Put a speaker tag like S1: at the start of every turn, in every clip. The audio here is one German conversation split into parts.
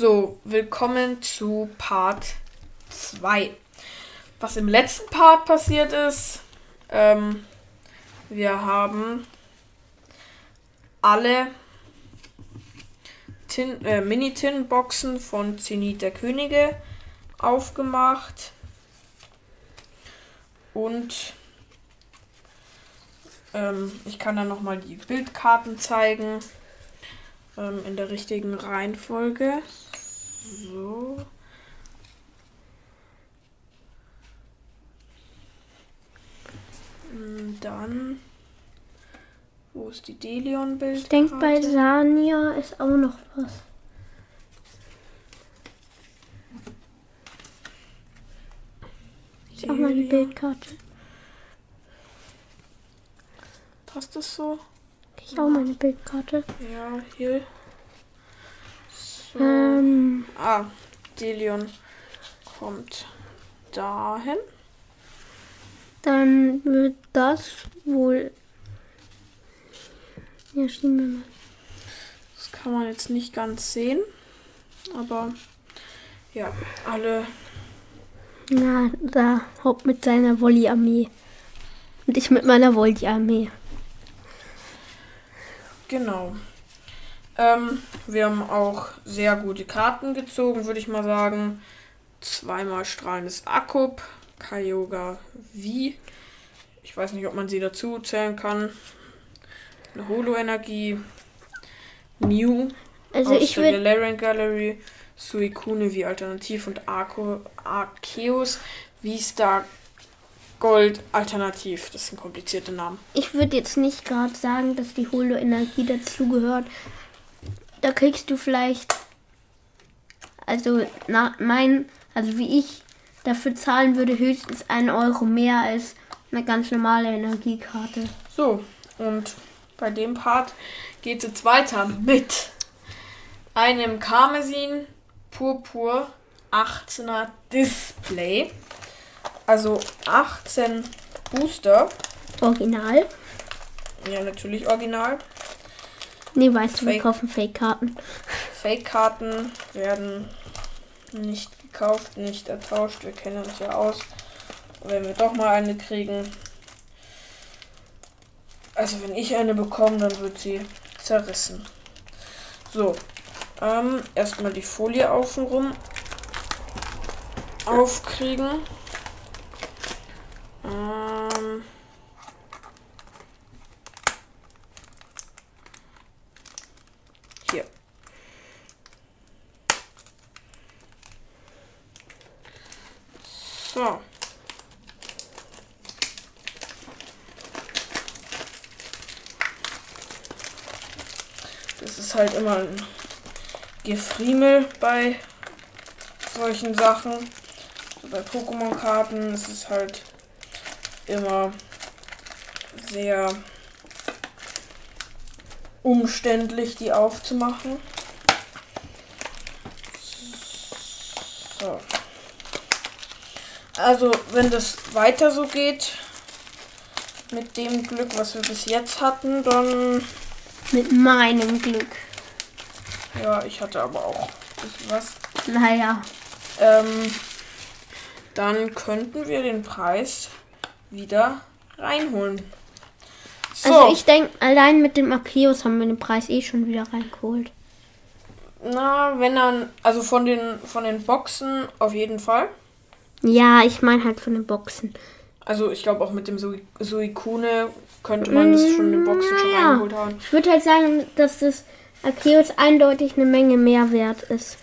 S1: So, willkommen zu Part 2. Was im letzten Part passiert ist, ähm, wir haben alle Tin äh, Mini-Tin-Boxen von Zenit der Könige aufgemacht. Und ähm, ich kann dann nochmal die Bildkarten zeigen. Ähm, in der richtigen Reihenfolge. So. Mm, Dann. Wo ist die Delion-Bild?
S2: Ich denke, bei Sania ist auch noch was. Ich auch mal die Bildkarte.
S1: Passt das so?
S2: Ich auch meine Bildkarte.
S1: Ja, hier. So.
S2: Ähm,
S1: Ah, Delion kommt dahin.
S2: dann wird das wohl. Ja, stimmt mal.
S1: Das kann man jetzt nicht ganz sehen. Aber ja, alle.
S2: Na, da Haupt mit seiner Volley-Armee. Und ich mit meiner Volley-Armee.
S1: Genau. Ähm, wir haben auch sehr gute Karten gezogen, würde ich mal sagen. Zweimal strahlendes Akkup, Kyogre V. Ich weiß nicht, ob man sie dazu zählen kann. Eine Holo-Energie. Mew
S2: Also
S1: aus
S2: ich
S1: der. Galarian Gallery. Suicune wie Alternativ und Arco, Arceus wie Star Gold Alternativ. Das sind komplizierte Namen.
S2: Ich würde jetzt nicht gerade sagen, dass die Holo-Energie dazugehört. Da kriegst du vielleicht, also nach mein, also wie ich dafür zahlen würde, höchstens einen Euro mehr als eine ganz normale Energiekarte.
S1: So, und bei dem Part geht es jetzt weiter mit einem Karmesin Purpur 18er Display. Also 18 Booster.
S2: Original?
S1: Ja, natürlich original.
S2: Nee, weißt du, wir kaufen Fake-Karten.
S1: Fake-Karten werden nicht gekauft, nicht ertauscht. Wir kennen uns ja aus. Wenn wir doch mal eine kriegen. Also wenn ich eine bekomme, dann wird sie zerrissen. So. Ähm, erstmal die Folie außenrum aufkriegen. Ähm, hier. So. Das ist halt immer ein Gefriemel bei solchen Sachen. Bei Pokémon-Karten ist es halt immer sehr umständlich, die aufzumachen. So. Also, wenn das weiter so geht, mit dem Glück, was wir bis jetzt hatten, dann.
S2: Mit meinem Glück.
S1: Ja, ich hatte aber auch ein bisschen was.
S2: Naja,
S1: Ähm, dann könnten wir den Preis wieder reinholen. So,
S2: also ich denke, allein mit dem Arceus haben wir den Preis eh schon wieder reingeholt.
S1: na, wenn dann, also von den, von den Boxen auf jeden Fall.
S2: Ja, ich meine halt von den Boxen.
S1: Also ich glaube auch mit dem Sui- Suicune könnte man das schon in den Boxen schon
S2: Naja.
S1: reingeholt haben.
S2: Ich würde halt sagen, dass das Arceus eindeutig eine Menge mehr wert ist.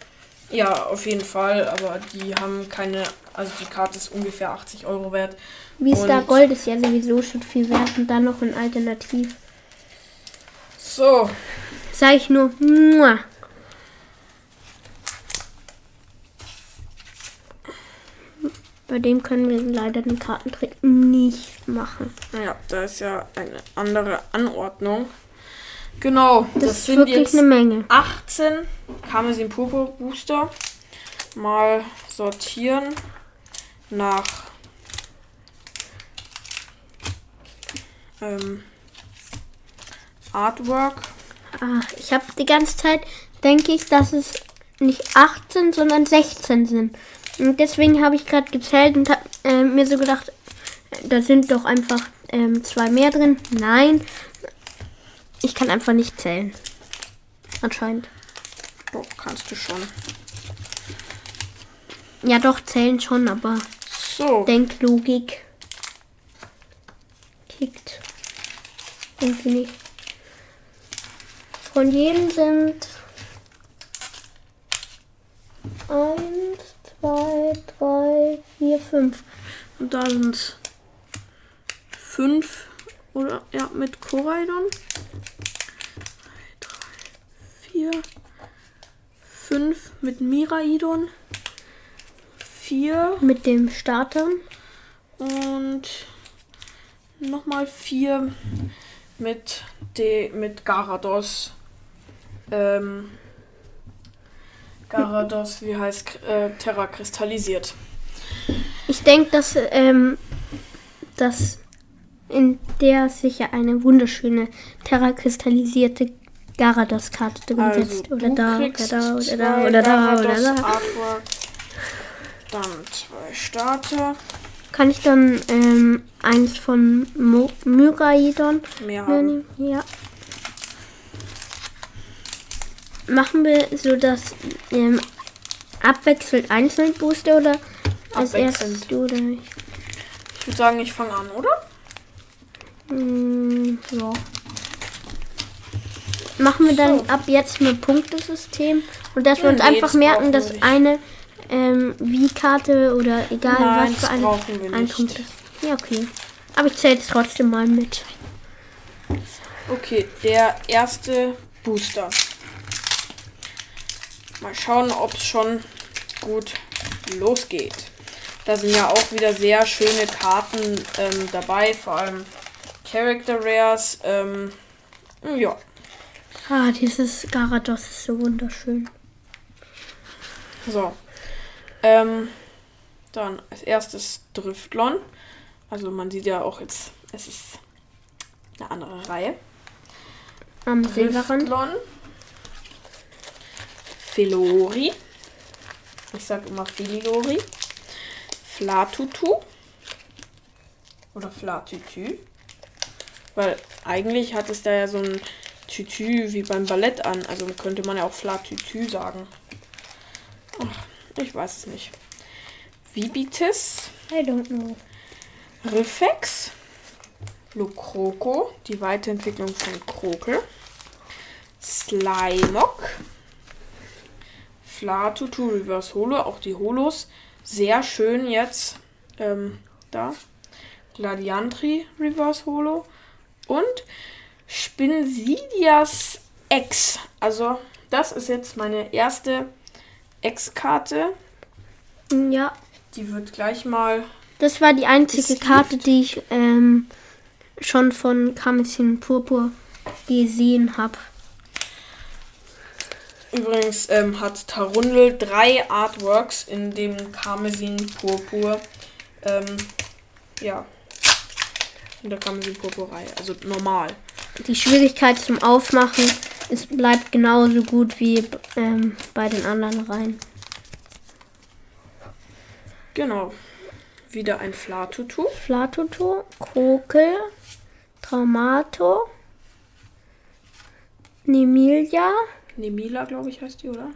S1: Ja, auf jeden Fall, aber die haben keine, also die Karte ist ungefähr 80 Euro wert.
S2: Wie Star
S1: Und-
S2: Gold ist ja sowieso schon viel wert und dann noch ein Alternativ.
S1: So,
S2: Sag ich nur, muah. Bei dem können wir leider den Kartentrick nicht machen.
S1: ja, da ist ja eine andere Anordnung. Genau, das,
S2: Das, ist
S1: sind
S2: wirklich
S1: jetzt
S2: eine Menge.
S1: 18 Karmesin Purpur Booster. Mal sortieren nach ähm, Artwork.
S2: Ach, ich habe die ganze Zeit, denke ich, dass es nicht 18, sondern 16 sind. Und deswegen habe ich gerade gezählt und habe äh, mir so gedacht, da sind doch einfach ähm, zwei mehr drin. Nein, ich kann einfach nicht zählen. Anscheinend.
S1: Doch, kannst du schon.
S2: Ja, doch, zählen schon, aber
S1: So,
S2: Denklogik kickt irgendwie nicht. Von jedem sind eins, zwei, drei, vier, fünf.
S1: und da sind fünf oder ja mit Koraidon. Drei, drei, vier, fünf mit Miraidon. Vier
S2: Mit dem Starter.
S1: und nochmal vier mit de, mit Garados. Ähm, Garados, wie heißt äh, Terra kristallisiert.
S2: Ich denke, dass, ähm, dass in der sicher eine wunderschöne terrakristallisierte Garados-Karte drin
S1: Also,
S2: sitzt. Oder da, oder da, oder da, oder da, oder da.
S1: Artwork, dann zwei Starter,
S2: Kann ich dann ähm, eins von Mo Myraidon nehmen? Ja. Machen wir so, dass ähm, abwechselnd einzeln Booster oder als erstes du oder ich?
S1: Ich würde sagen, ich fange an, oder?
S2: Hm, ja. Machen wir dann
S1: So.
S2: ab jetzt mit Punktesystem und dass wir
S1: Ja,
S2: uns
S1: nee,
S2: einfach merken,
S1: wir
S2: dass
S1: nicht.
S2: eine ähm, Wie-Karte oder egal
S1: Nein,
S2: was für eine
S1: brauchen wir
S2: ein. Punkt ist. Ja, okay. Aber ich zähle es trotzdem mal mit.
S1: Okay, der erste Booster. Mal schauen, ob es schon gut losgeht. Da sind ja auch wieder sehr schöne Karten ähm, dabei, vor allem Character Rares. Ähm, ja,
S2: Ah, dieses Garados ist so wunderschön.
S1: so. Ähm, dann als erstes Driftlon. Also man sieht ja auch jetzt, es ist eine andere Reihe.
S2: Am Silberrand.
S1: Driftlon. Felori. Ich sag immer Fililori. Flatutu. Oder Flatütü. Weil eigentlich hat es da ja so ein Tütü wie beim Ballett an. Also könnte man ja auch Flatütü sagen. Ach, ich weiß es nicht. Vibitis.
S2: I don't know.
S1: Riffex, Lucroco, die Weiterentwicklung von Krokel, Slimok, Flatutu Reverse Holo, auch die Holos, sehr schön jetzt ähm, da, Gladiantri Reverse Holo und Spinsidias X. Also das ist jetzt meine erste X-Karte.
S2: Ja,
S1: Die wird gleich mal
S2: das war die einzige Karte, die ich ähm, schon von Kamissin Purpur gesehen habe.
S1: Übrigens ähm, hat Tarundel drei Artworks in dem Karmesin Purpur. Ähm, ja. In der Karmesin Purpur-Reihe. Also normal.
S2: Die Schwierigkeit zum Aufmachen ist, bleibt genauso gut wie ähm, bei den anderen Reihen.
S1: Genau. Wieder ein Flatutu.
S2: Flatuto, Krokel, Traumato, Nemilia,
S1: Nemila, glaube ich, heißt die, oder?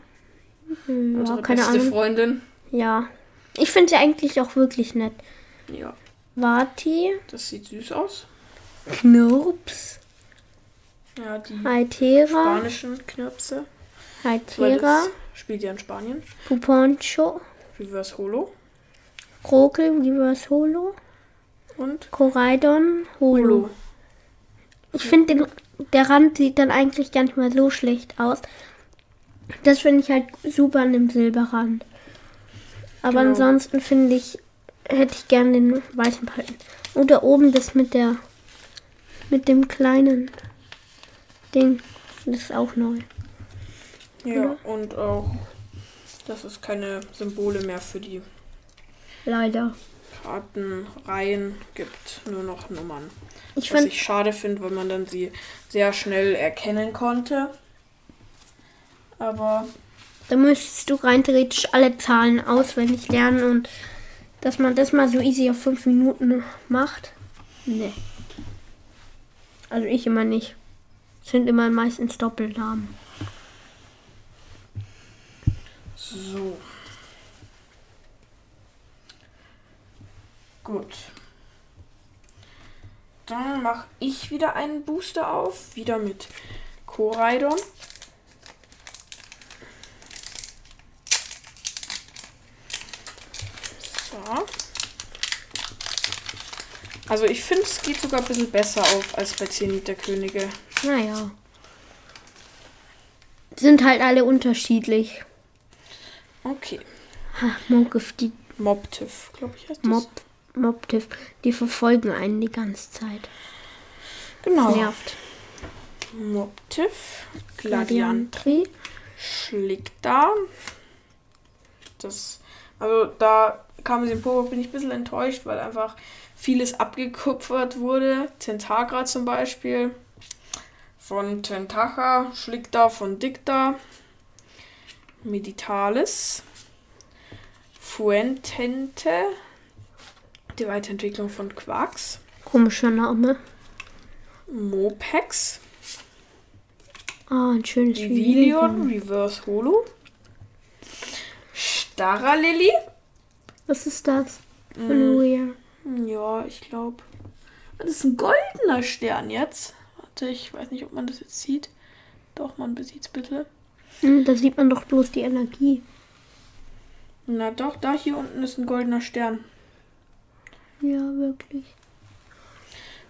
S2: hm, ja,
S1: Unsere
S2: keine
S1: beste
S2: Ahnung.
S1: Freundin.
S2: Ja. Ich finde sie eigentlich auch wirklich nett.
S1: Ja,
S2: Vati,
S1: das sieht süß aus.
S2: Knurps,
S1: Ja, die
S2: Altera,
S1: spanischen Knirpse.
S2: Altera,
S1: spielt ja in Spanien.
S2: Puponcho,
S1: Reverse Holo.
S2: Krokel, Reverse Holo,
S1: Und
S2: Koraidon, Holo.
S1: Holo.
S2: Ich finde, den- der Rand sieht dann eigentlich gar nicht mal so schlecht aus. Das finde ich halt super an dem Silberrand. Aber
S1: Genau.
S2: ansonsten finde ich, hätte ich gern den weißen behalten. Oder oben das mit der, mit dem kleinen Ding. Das ist auch neu.
S1: Ja, und auch, dass es keine Symbole mehr für die
S2: Leider.
S1: Kartenreihen gibt, nur noch Nummern.
S2: Ich
S1: Was ich schade finde, weil man dann sie sehr schnell erkennen konnte. Aber
S2: Da müsstest du rein theoretisch alle Zahlen auswendig lernen und dass man das mal so easy auf fünf Minuten macht. Nee. Also ich immer nicht. Sind immer meistens Doppelnamen.
S1: So. Gut. Dann mache ich wieder einen Booster auf. Wieder mit Koraidon. So. Also ich finde, es geht sogar ein bisschen besser auf als bei Zenit der Könige.
S2: Naja. Sind halt alle unterschiedlich.
S1: Okay.
S2: Ha, Mogif, die
S1: Mobtiff, glaube ich, heißt das.
S2: Mob, Mobtiff, die verfolgen einen die ganze Zeit.
S1: Genau.
S2: Nervt.
S1: Mobtiff, Gladiant,
S2: Gladiantri.
S1: Schlickda. Das, also da kam es im Pogo, bin ich ein bisschen enttäuscht, weil einfach vieles abgekupfert wurde. Tentagra zum Beispiel. Von Tentacha, Schlickda von Dicta. Meditalis. Fuentente. Die Weiterentwicklung von Quarks.
S2: Komischer Name.
S1: Mopex.
S2: Ah, ein schönes
S1: Divilion,
S2: Video.
S1: Reverse Holo. Starralilly.
S2: Was ist das?
S1: Mm.
S2: Von Weird.
S1: Ja, ich glaube. Das ist ein goldener Stern jetzt. Warte, ich weiß nicht, ob man das jetzt sieht. Doch, man besieht es bitte.
S2: Hm, da sieht man doch bloß die Energie.
S1: Na doch, da hier unten ist ein goldener Stern.
S2: Ja, wirklich.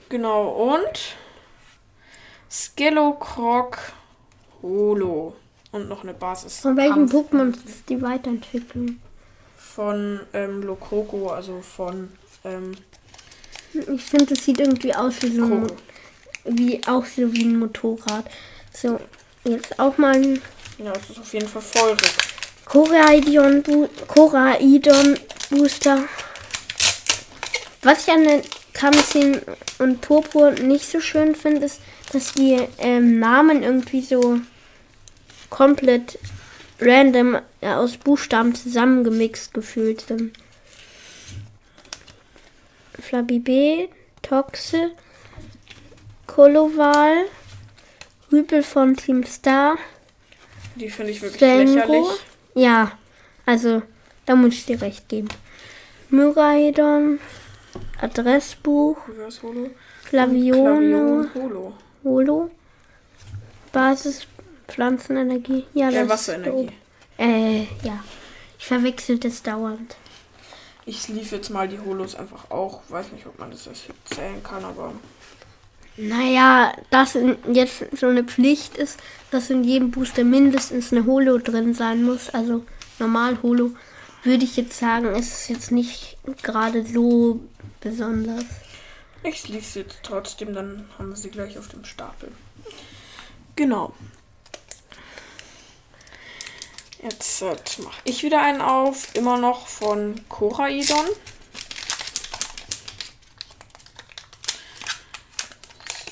S1: Genau, und Skellocroc Holo. Und noch eine Basis.
S2: Von welchem Pokémon ist die Weiterentwicklung?
S1: Von ähm, Lokroko, also von ähm,
S2: Ich finde, das sieht irgendwie aus wie so ein,
S1: Kroko.
S2: Wie auch so wie ein Motorrad. So, jetzt auch mal ein
S1: Ja, das ist auf jeden Fall feurig.
S2: Koraidon, Bu Koraidon Booster. Was ich an den Kamsin und Purpur nicht so schön finde, ist, dass die ähm, Namen irgendwie so komplett random äh, aus Buchstaben zusammengemixt gefühlt sind. Flabibé, Toxe, Koloval, Rüpel von Team Star,
S1: Die finde ich wirklich
S2: Stengo.
S1: lächerlich.
S2: Ja, also da muss ich dir recht geben. Myraidon, Adressbuch. Flaviono,
S1: Holo.
S2: Holo, Basis, Pflanzenenergie. Ja,
S1: Äh,
S2: das
S1: Wasserenergie.
S2: Äh, ja. Ich verwechsel das dauernd.
S1: Ich lief jetzt mal die Holos einfach auch. Weiß nicht, ob man das jetzt zählen kann, aber
S2: Naja, dass jetzt so eine Pflicht ist, dass in jedem Booster mindestens eine Holo drin sein muss, also normal Holo, würde ich jetzt sagen, ist es jetzt nicht gerade so besonders.
S1: ich lief sie jetzt trotzdem, dann haben wir sie gleich auf dem Stapel. Genau. Jetzt äh, mache ich wieder einen auf, immer noch von Koraidon.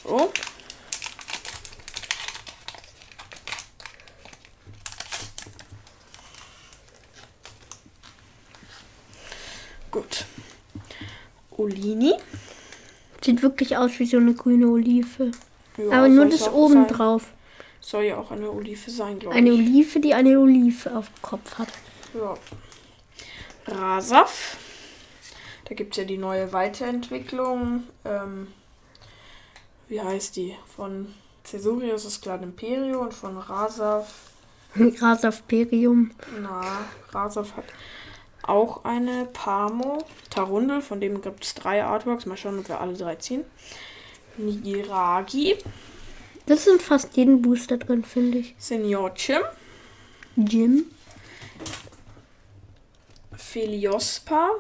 S1: So. Gut. Olini.
S2: Sieht wirklich aus wie so eine grüne Olive.
S1: Ja,
S2: Aber nur das oben
S1: sein.
S2: drauf.
S1: Soll ja auch eine Olive sein, glaube
S2: Eine
S1: ich.
S2: Olive, die eine Olive auf dem Kopf hat.
S1: Ja. Rasaf. Da gibt es ja die neue Weiterentwicklung. Ähm, wie heißt die? Von Cesurius ist klar Imperio und von Rasaf.
S2: Grasasperium.
S1: Na, Rasaf hat auch eine Pamo. Tarundel, von dem gibt es drei Artworks. Mal schauen, ob wir alle drei ziehen. Nigiragi.
S2: Das sind fast jeden Booster drin, finde ich.
S1: Senior Chim.
S2: Jim.
S1: Feliospa.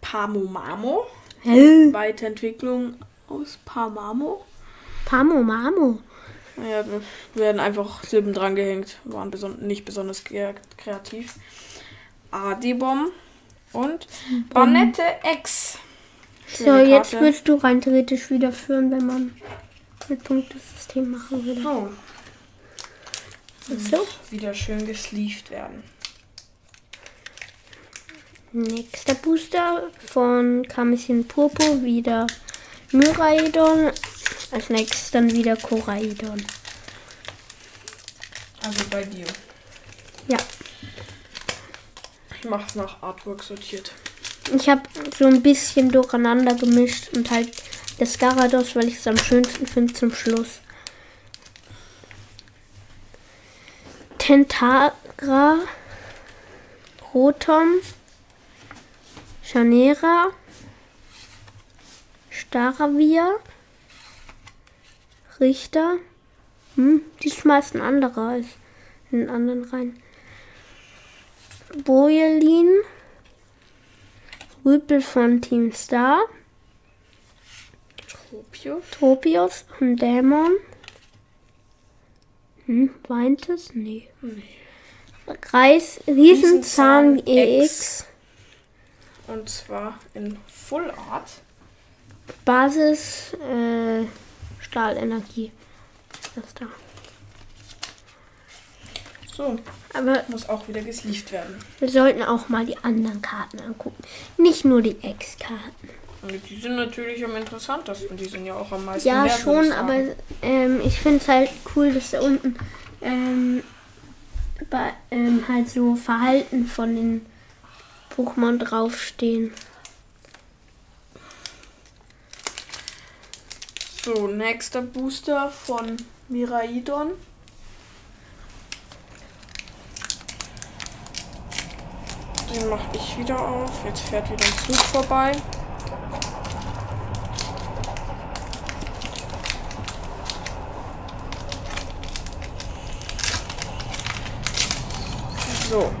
S1: Pamomamo.
S2: Hä?
S1: Weiterentwicklung aus Pamamo.
S2: Pamo Mamo.
S1: Naja, da werden einfach Silben dran gehängt. Waren beson nicht besonders kreativ. Adibom und Banette X.
S2: So, jetzt
S1: Karte.
S2: willst du rein theoretisch wieder führen, wenn man mit Punktesystem machen würde.
S1: So.
S2: So.
S1: Wieder schön gesleeved werden.
S2: Nächster Booster von Kamishin Purpur wieder Myraidon. Als nächstes dann wieder Koraidon.
S1: Also bei dir.
S2: Ja,
S1: Ich mach's nach Artwork sortiert.
S2: ich habe so ein bisschen durcheinander gemischt und halt das Garados, weil ich es am schönsten finde zum Schluss. Tentagra, Rotom, Chanera, Staravia, Richter. Hm, diesmal ist ein anderer als in den anderen rein. Bojelin, Rüpel von Team Star,
S1: Tropio.
S2: Tropios und Dämon. Hm, weint es? Nee.
S1: Nee.
S2: Reis, Riesenzahn
S1: Riesenzahn
S2: EX,
S1: Und zwar in Full Art.
S2: Basis, äh, Stahlenergie. Ist das da.
S1: So,
S2: Aber
S1: muss auch wieder gesleeved werden.
S2: wir sollten auch mal die anderen Karten angucken. Nicht nur die Ex-Karten.
S1: Und die sind natürlich am interessantesten. Die sind ja auch am meisten
S2: Ja,
S1: wert,
S2: schon, aber ähm, ich finde es halt cool, dass da unten ähm, bei, ähm, halt so Verhalten von den Pokémon draufstehen.
S1: So, nächster Booster von Miraidon. Den mache ich wieder auf. Jetzt fährt wieder ein Zug vorbei. So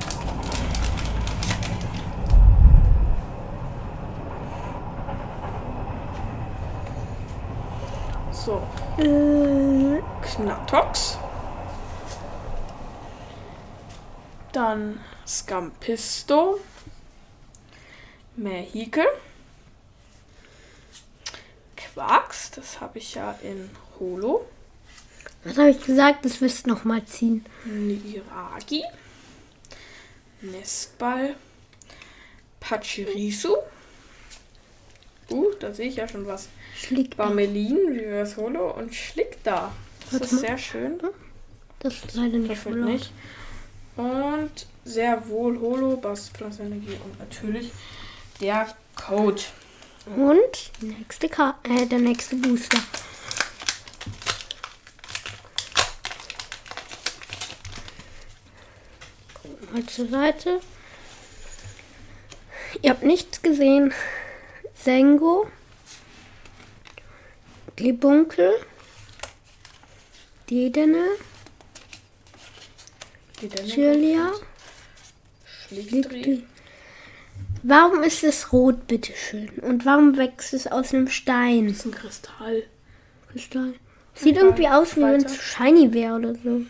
S2: Äh,
S1: Knatox. Dann Scampisto. Mehike. Quarks, das habe ich ja in Holo.
S2: was habe ich gesagt? Das wirst du noch mal ziehen.
S1: Niragi. Nestball. Pachirisu. Uh, da sehe ich ja schon was.
S2: Schlick.
S1: Barmelin, Reverse Holo und Schlickda. Das
S2: Warte
S1: ist
S2: mal.
S1: sehr schön.
S2: Das ist leider nicht
S1: Das wird nicht. Und sehr wohl Holo, Bass, Pflanzenenergie und natürlich der Code.
S2: Und nächste Karte, äh, der nächste Booster. Mal zur Seite. Ihr habt nichts gesehen. Sengo. Glibunkel. Dedene. Julia. Warum ist es rot, bitteschön? Und warum wächst es aus einem Stein?
S1: Das ist ein Kristall.
S2: Kristall. Sieht
S1: Egal.
S2: irgendwie aus, wie wenn es shiny wäre oder so.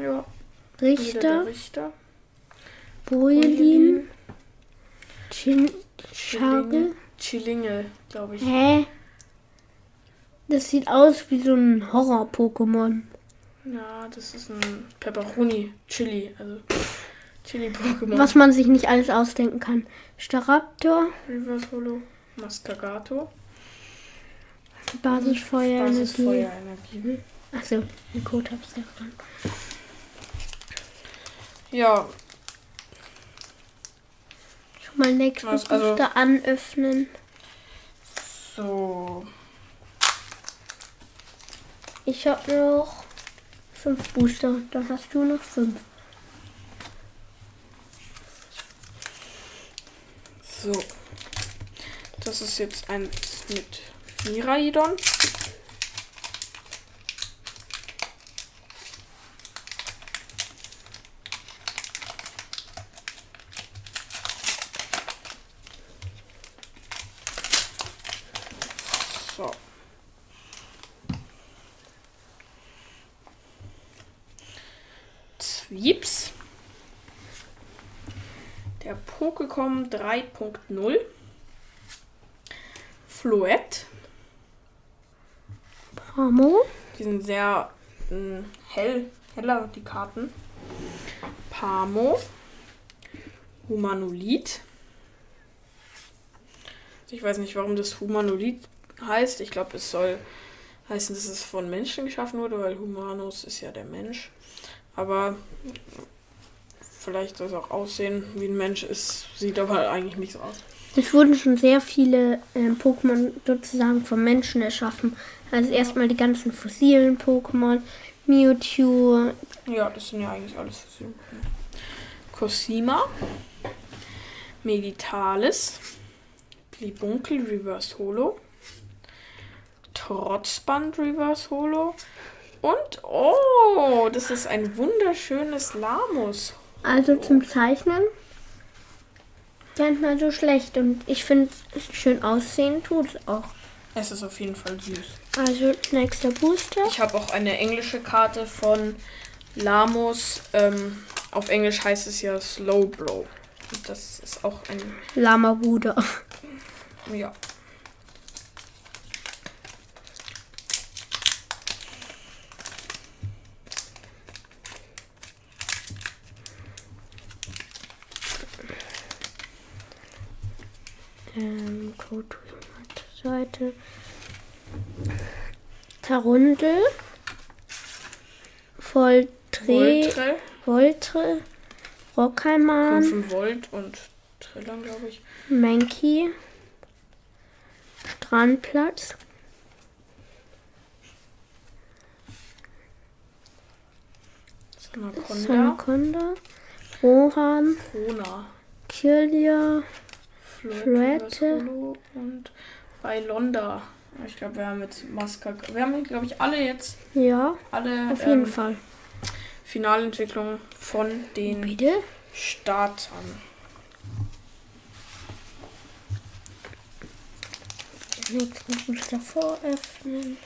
S1: Ja,
S2: Richter,
S1: Richter.
S2: Bojelin,
S1: Chillinge glaube ich.
S2: Hä? Das sieht aus wie so ein Horror-Pokémon.
S1: Ja, das ist ein Pepperoni Chili, also Chili-Pokémon.
S2: Was man sich nicht alles ausdenken kann. Staraptor,
S1: Reverse Holo. Mascagato.
S2: Basisfeuerenergie.
S1: Basisfeuerenergie.
S2: Achso, den Code hab's ja dran.
S1: Ja,
S2: Schon mal nächsten
S1: Was, also-
S2: Booster anöffnen.
S1: so.
S2: Ich hab noch fünf Booster. Dann hast du noch fünf.
S1: So. Das ist jetzt ein mit Miraidon. So. Zwieps. Der Pokécom 3.0. Fluet.
S2: Pramo.
S1: Die sind sehr mh, hell, heller die Karten. Pamo. Humanolith. Ich weiß nicht, warum das Humanolith heißt. Ich glaube, es soll heißen, dass es von Menschen geschaffen wurde, weil Humanus ist ja der Mensch. Aber vielleicht soll es auch aussehen wie ein Mensch. Es sieht aber eigentlich nicht so aus.
S2: Es wurden schon sehr viele ähm, Pokémon sozusagen vom Menschen erschaffen. Also erstmal die ganzen fossilen Pokémon, Mewtwo.
S1: Ja, das sind ja eigentlich alles fossile Cosima, Meditalis, Libunkel Reverse Holo, Trotzband Reverse Holo und oh, das ist ein wunderschönes Lamus.
S2: Also zum Zeichnen nicht mal so schlecht und ich finde schön aussehen tut es auch.
S1: Es ist auf jeden Fall süß.
S2: Also nächster Booster.
S1: Ich habe auch eine englische Karte von Lamus. Ähm, auf Englisch heißt es ja Slowbro. Und das ist auch ein
S2: Lama Bruder.
S1: ja.
S2: Ähm, Seite. Tarundel. Voltre.
S1: Voltre.
S2: Voltre. Rockheimann.
S1: 5 Volt und Trillern, glaube ich.
S2: Menki. Strandplatz.
S1: Sanaconda.
S2: Sanaconda. Rohan.
S1: Krona.
S2: Kirlia.
S1: Floette. Und bei Londa. Ich glaube, wir haben jetzt Maska. Wir haben, glaube ich, alle jetzt.
S2: Ja,
S1: Alle
S2: auf jeden
S1: ähm,
S2: Fall.
S1: Finalentwicklungen von den
S2: Bitte?
S1: Startern.
S2: Nächsten Booster voröffnen.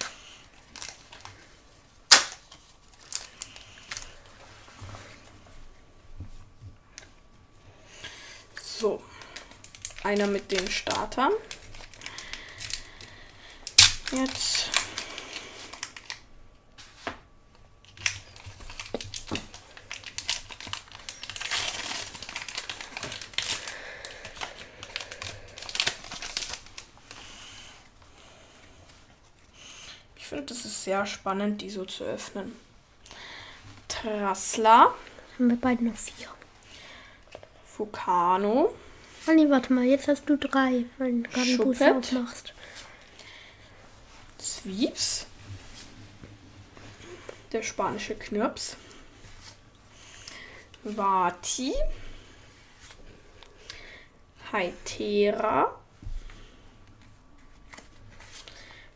S1: So. Einer mit den Startern. Jetzt. Ich finde, das ist sehr spannend, die so zu öffnen. Trassler,
S2: Haben wir beide noch vier.
S1: Fukano,
S2: Ah nee, warte mal, jetzt hast du drei, weil du gerade einen Booster aufmachst.
S1: Sweeps. Der spanische Knirps. Vati. Hytera.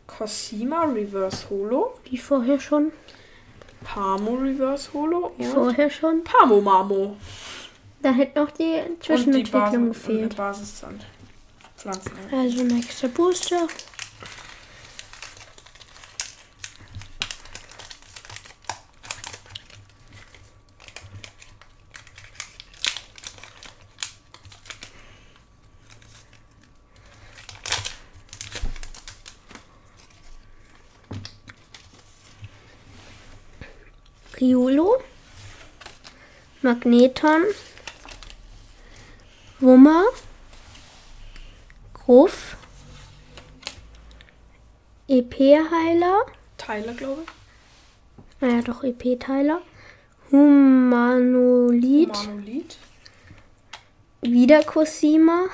S1: Cosima Reverse Holo.
S2: Wie vorher schon?
S1: Pamo Reverse Holo.
S2: Wie vorher schon?
S1: Pamo Mamo.
S2: Da hätte noch die
S1: die
S2: Zwischenentwicklung
S1: Basis, und
S2: gefehlt.
S1: die Basiszand. Pflanzen.
S2: Also nächster Booster. Riolo, Magneton, Wummer, Gruff, EP-Heiler,
S1: Teile, glaube ich.
S2: naja doch EP-Teiler, Humanolith,
S1: Manolith.
S2: wieder Cosima,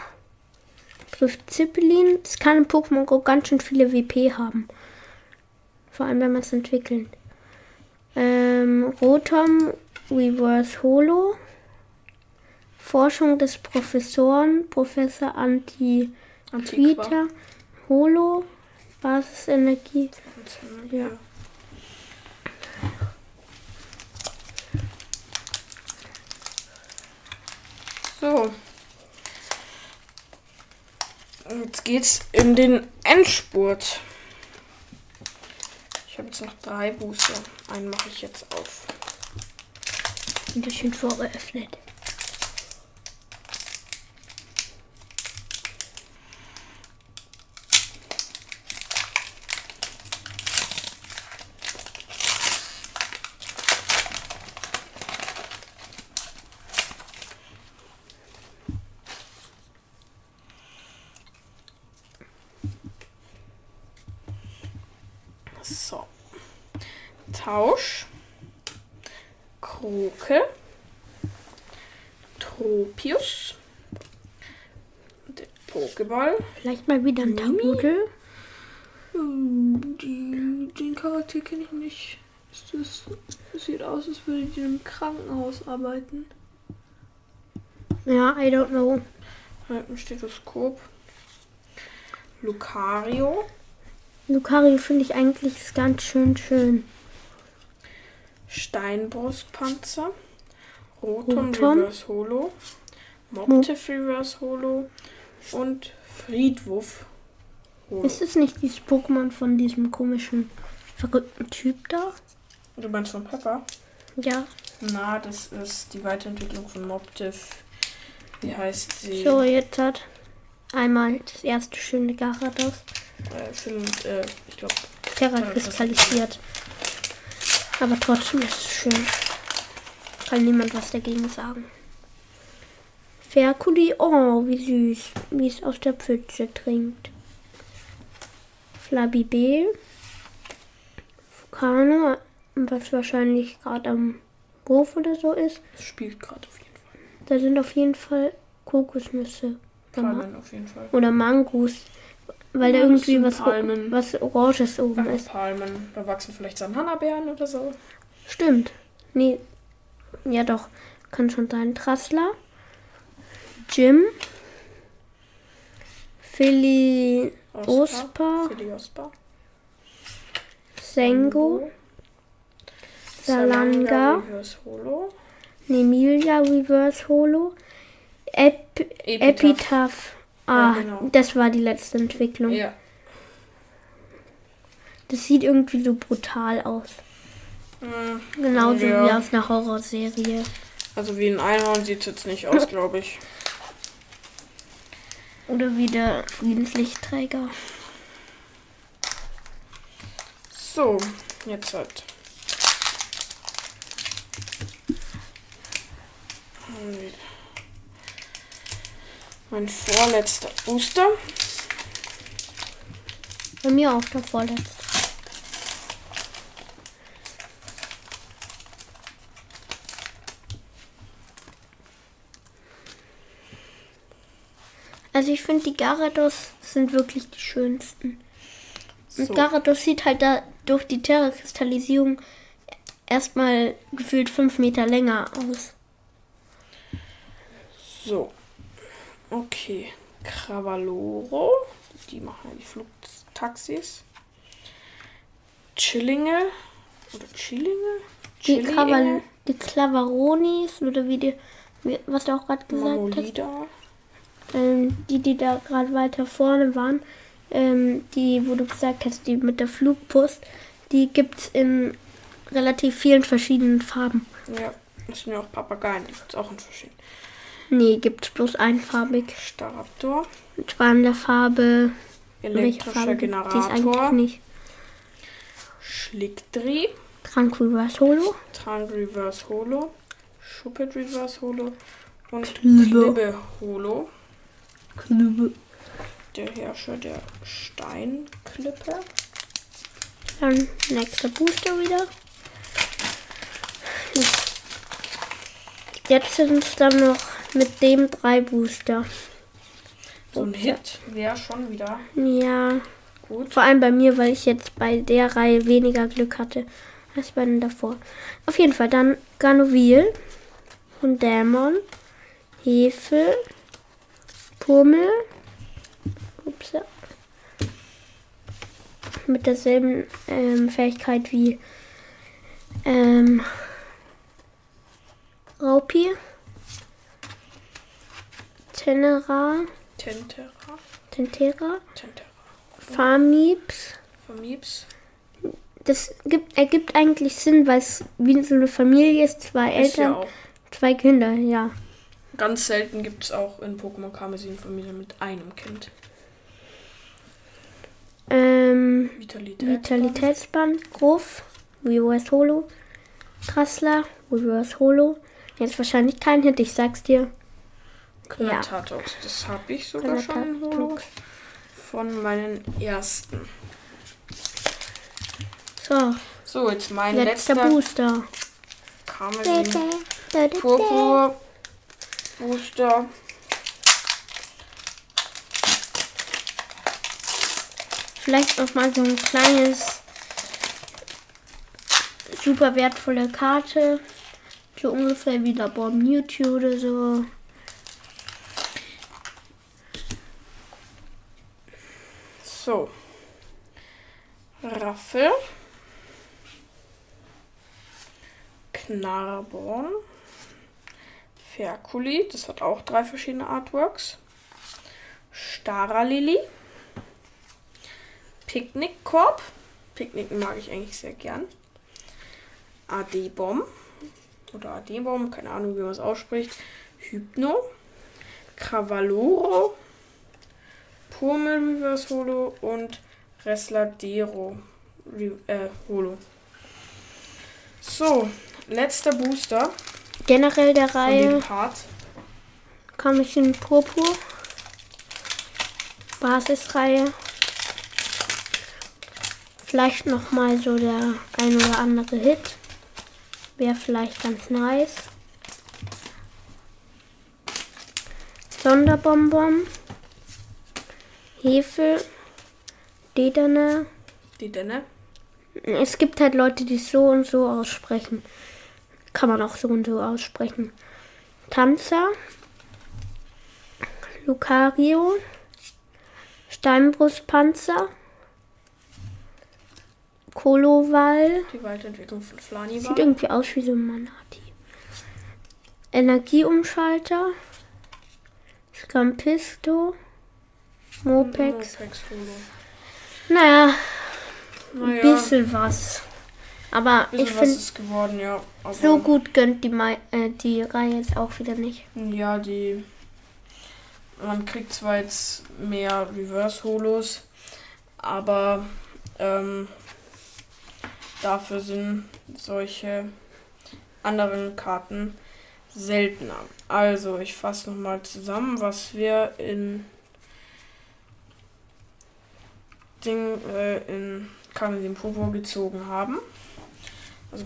S2: trifft Zippelin. Es kann in Pokémon Go ganz schön viele WP haben. Vor allem, wenn man es entwickelt. Ähm, Rotom, Reverse Holo. Forschung des Professoren, Professor Antiquita,
S1: Antiqua.
S2: Holo, Basisenergie.
S1: Ja. So. Jetzt geht's in den Endspurt. Ich habe jetzt noch drei Booster. Einen mache ich jetzt auf.
S2: Und das schön vorgeöffnet.
S1: Tausch, Kroke, Tropius, der Pokéball.
S2: Vielleicht mal wieder ein
S1: Mimi?
S2: Tabudel.
S1: Hm, den Charakter kenne ich nicht. Das, das sieht aus, als würde die im Krankenhaus arbeiten.
S2: Ja, I don't know.
S1: Halt ein Stethoskop. Lucario.
S2: Lucario finde ich eigentlich ganz schön schön.
S1: Steinbrustpanzer. Rotom,
S2: Rotom.
S1: Reverse Holo. Moptif Reverse Holo. Und Friedwurf Holo.
S2: Ist es nicht dieses Pokémon von diesem komischen, verrückten Typ da?
S1: Du meinst von Pepper?
S2: Ja.
S1: Na, das ist die Weiterentwicklung von Moptif. Wie heißt sie?
S2: So, jetzt hat einmal das erste schöne Garados
S1: Äh, äh, ich glaube,
S2: Terra kristallisiert. Aber trotzdem ist es schön. Kann niemand was dagegen sagen. Ferkuli, oh, wie süß, wie es aus der Pfütze trinkt. Flabibel. Vulcano, was wahrscheinlich gerade am Wurf oder so ist.
S1: es spielt gerade auf jeden Fall.
S2: Da sind auf jeden Fall Kokosnüsse.
S1: Palmen auf jeden Fall.
S2: oder Mangos. Weil da
S1: Ja,
S2: irgendwie was, was Oranges oben
S1: Ach,
S2: ist.
S1: Palmen. Da wachsen vielleicht Sanhana-Beeren oder so.
S2: Stimmt. Nee. Ja doch. Kann schon sein. Trassler. Jim. Philly Ospa.
S1: Ospa.
S2: Sengo. Salanga.
S1: Reverse Holo.
S2: Nemilia Reverse Holo. Ep
S1: Epitaph.
S2: Epitaph. Ah,
S1: Ja, genau.
S2: das war die letzte Entwicklung.
S1: Ja.
S2: Das sieht irgendwie so brutal aus.
S1: Hm,
S2: Genauso
S1: Ja.
S2: wie aus einer Horrorserie.
S1: Also wie ein Einhorn sieht es jetzt nicht aus, glaube ich.
S2: Oder wie der Friedenslichtträger.
S1: So, jetzt halt. Mein vorletzter Booster.
S2: Bei mir auch der vorletzte. Also ich finde die Garados sind wirklich die schönsten. Und
S1: So.
S2: Garados sieht halt da durch die Terrakristallisierung erstmal gefühlt fünf Meter länger aus.
S1: So. Okay. Cravaloro. Die machen ja die Flugtaxis. Chillinge. Oder Chillinge?
S2: Die? Caval die Clavaronis oder wie die, wie, was du auch gerade gesagt hast.
S1: Monolida.
S2: ähm, die, die da gerade weiter vorne waren, ähm, die, wo du gesagt hast, die mit der Flugpost, die gibt es in relativ vielen verschiedenen Farben.
S1: Ja. Das sind ja auch Papageien. Die gibt es auch in verschiedenen.
S2: Nee, gibt es bloß einfarbig.
S1: Staraptor.
S2: Und zwar in der Farbe.
S1: Elektrischer
S2: Farbe? Die ist eigentlich
S1: Generator.
S2: nicht.
S1: Schlickdreh.
S2: Tranquil Reverse Holo.
S1: Trank Reverse Holo. Schuppet Reverse Holo. Und. Klibbe Holo.
S2: Klübe.
S1: Der Herrscher der Steinklippe.
S2: Dann nächster Booster wieder. Jetzt sind es dann noch mit dem drei Booster.
S1: So ein Hit wäre schon wieder
S2: Ja,
S1: gut.
S2: Vor allem bei mir, weil ich jetzt bei der Reihe weniger Glück hatte als bei den davor. Auf jeden Fall dann Ganovil und Dämon, Hefe, Pummel, ups, mit derselben ähm, Fähigkeit wie ähm, Raupi, Tenera,
S1: Tentera.
S2: Tentera,
S1: Tentera.
S2: Farmieps.
S1: Vermiebs.
S2: Das gibt, ergibt eigentlich Sinn, weil es wie so eine Familie ist, zwei
S1: Ist ja
S2: Eltern,
S1: auch.
S2: zwei Kinder, ja.
S1: Ganz selten gibt es auch in Pokémon Karmesin Familie mit einem Kind.
S2: Ähm,
S1: Vitalität.
S2: Vitalitätsband, Gruff, Reverse Holo, Trassler, Reverse Holo. Jetzt wahrscheinlich kein Hit, ich sag's dir.
S1: Knatatox. Das habe ich sogar schon.
S2: Knatatox.
S1: Von meinen ersten.
S2: So,
S1: So, jetzt mein
S2: Letzter
S1: letzter
S2: Booster.
S1: Kamelin Purpur Booster.
S2: Vielleicht noch mal so ein kleines, super wertvolle Karte. So ungefähr wie Labor Mewtwo oder so.
S1: So. Raffel. Knarborn. Ferkuli, das hat auch drei verschiedene Artworks. Staralili. Picknickkorb. Picknicken mag ich eigentlich sehr gern. Adebom. Oder Adebom, keine Ahnung, wie man es ausspricht. Hypno. Cravaloro. Purmel Reverse Holo und Resladero Re äh, Holo. So, letzter Booster
S2: Generell der Reihe
S1: Part.
S2: kam ich in Purpur. Basisreihe. Vielleicht noch mal so der ein oder andere Hit. Wäre vielleicht ganz nice. Sonderbonbon. Hefe. Dedene.
S1: Die Denne.
S2: Es gibt halt Leute, die es so und so aussprechen. Kann man auch so und so aussprechen. Tanzer. Lucario. Steinbrustpanzer. Koloval.
S1: Die Weiterentwicklung von
S2: Sieht
S1: Flanival.
S2: irgendwie aus wie so ein Manati. Energieumschalter. Scampisto. Mopex.
S1: Mopex Holo.
S2: Naja, ein
S1: Naja,
S2: bisschen was. Aber
S1: bisschen
S2: ich finde,
S1: ja. Aber
S2: so gut gönnt die, Mai äh, die Reihe jetzt auch wieder nicht.
S1: Ja, die. Man kriegt zwar jetzt mehr Reverse Holos, aber ähm, dafür sind solche anderen Karten seltener. Also, ich fasse nochmal zusammen, was wir in Ding äh, in Kamezin Popo gezogen haben. Also,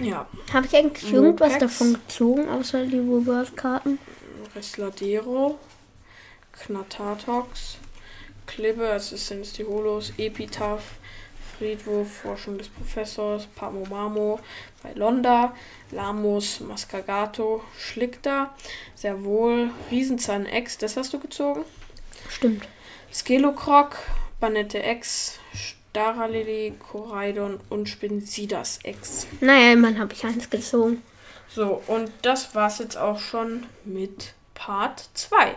S1: ja,
S2: Habe ich eigentlich irgendwas davon gezogen, außer die Reverse-Karten?
S1: Resladero, Knatatox, sind jetzt die Holos, Epitaph, Friedwurf, Forschung des Professors, Pamomamo, Londa, Lamos, Mascagato, Schlickter, sehr wohl, Riesenzahn X, das hast du gezogen,
S2: Stimmt.
S1: Skelocroc, Banette X, Staralili, Koraidon und Spinsidas X.
S2: Naja, immerhin habe ich eins gezogen.
S1: So, und das war's jetzt auch schon mit Part 2.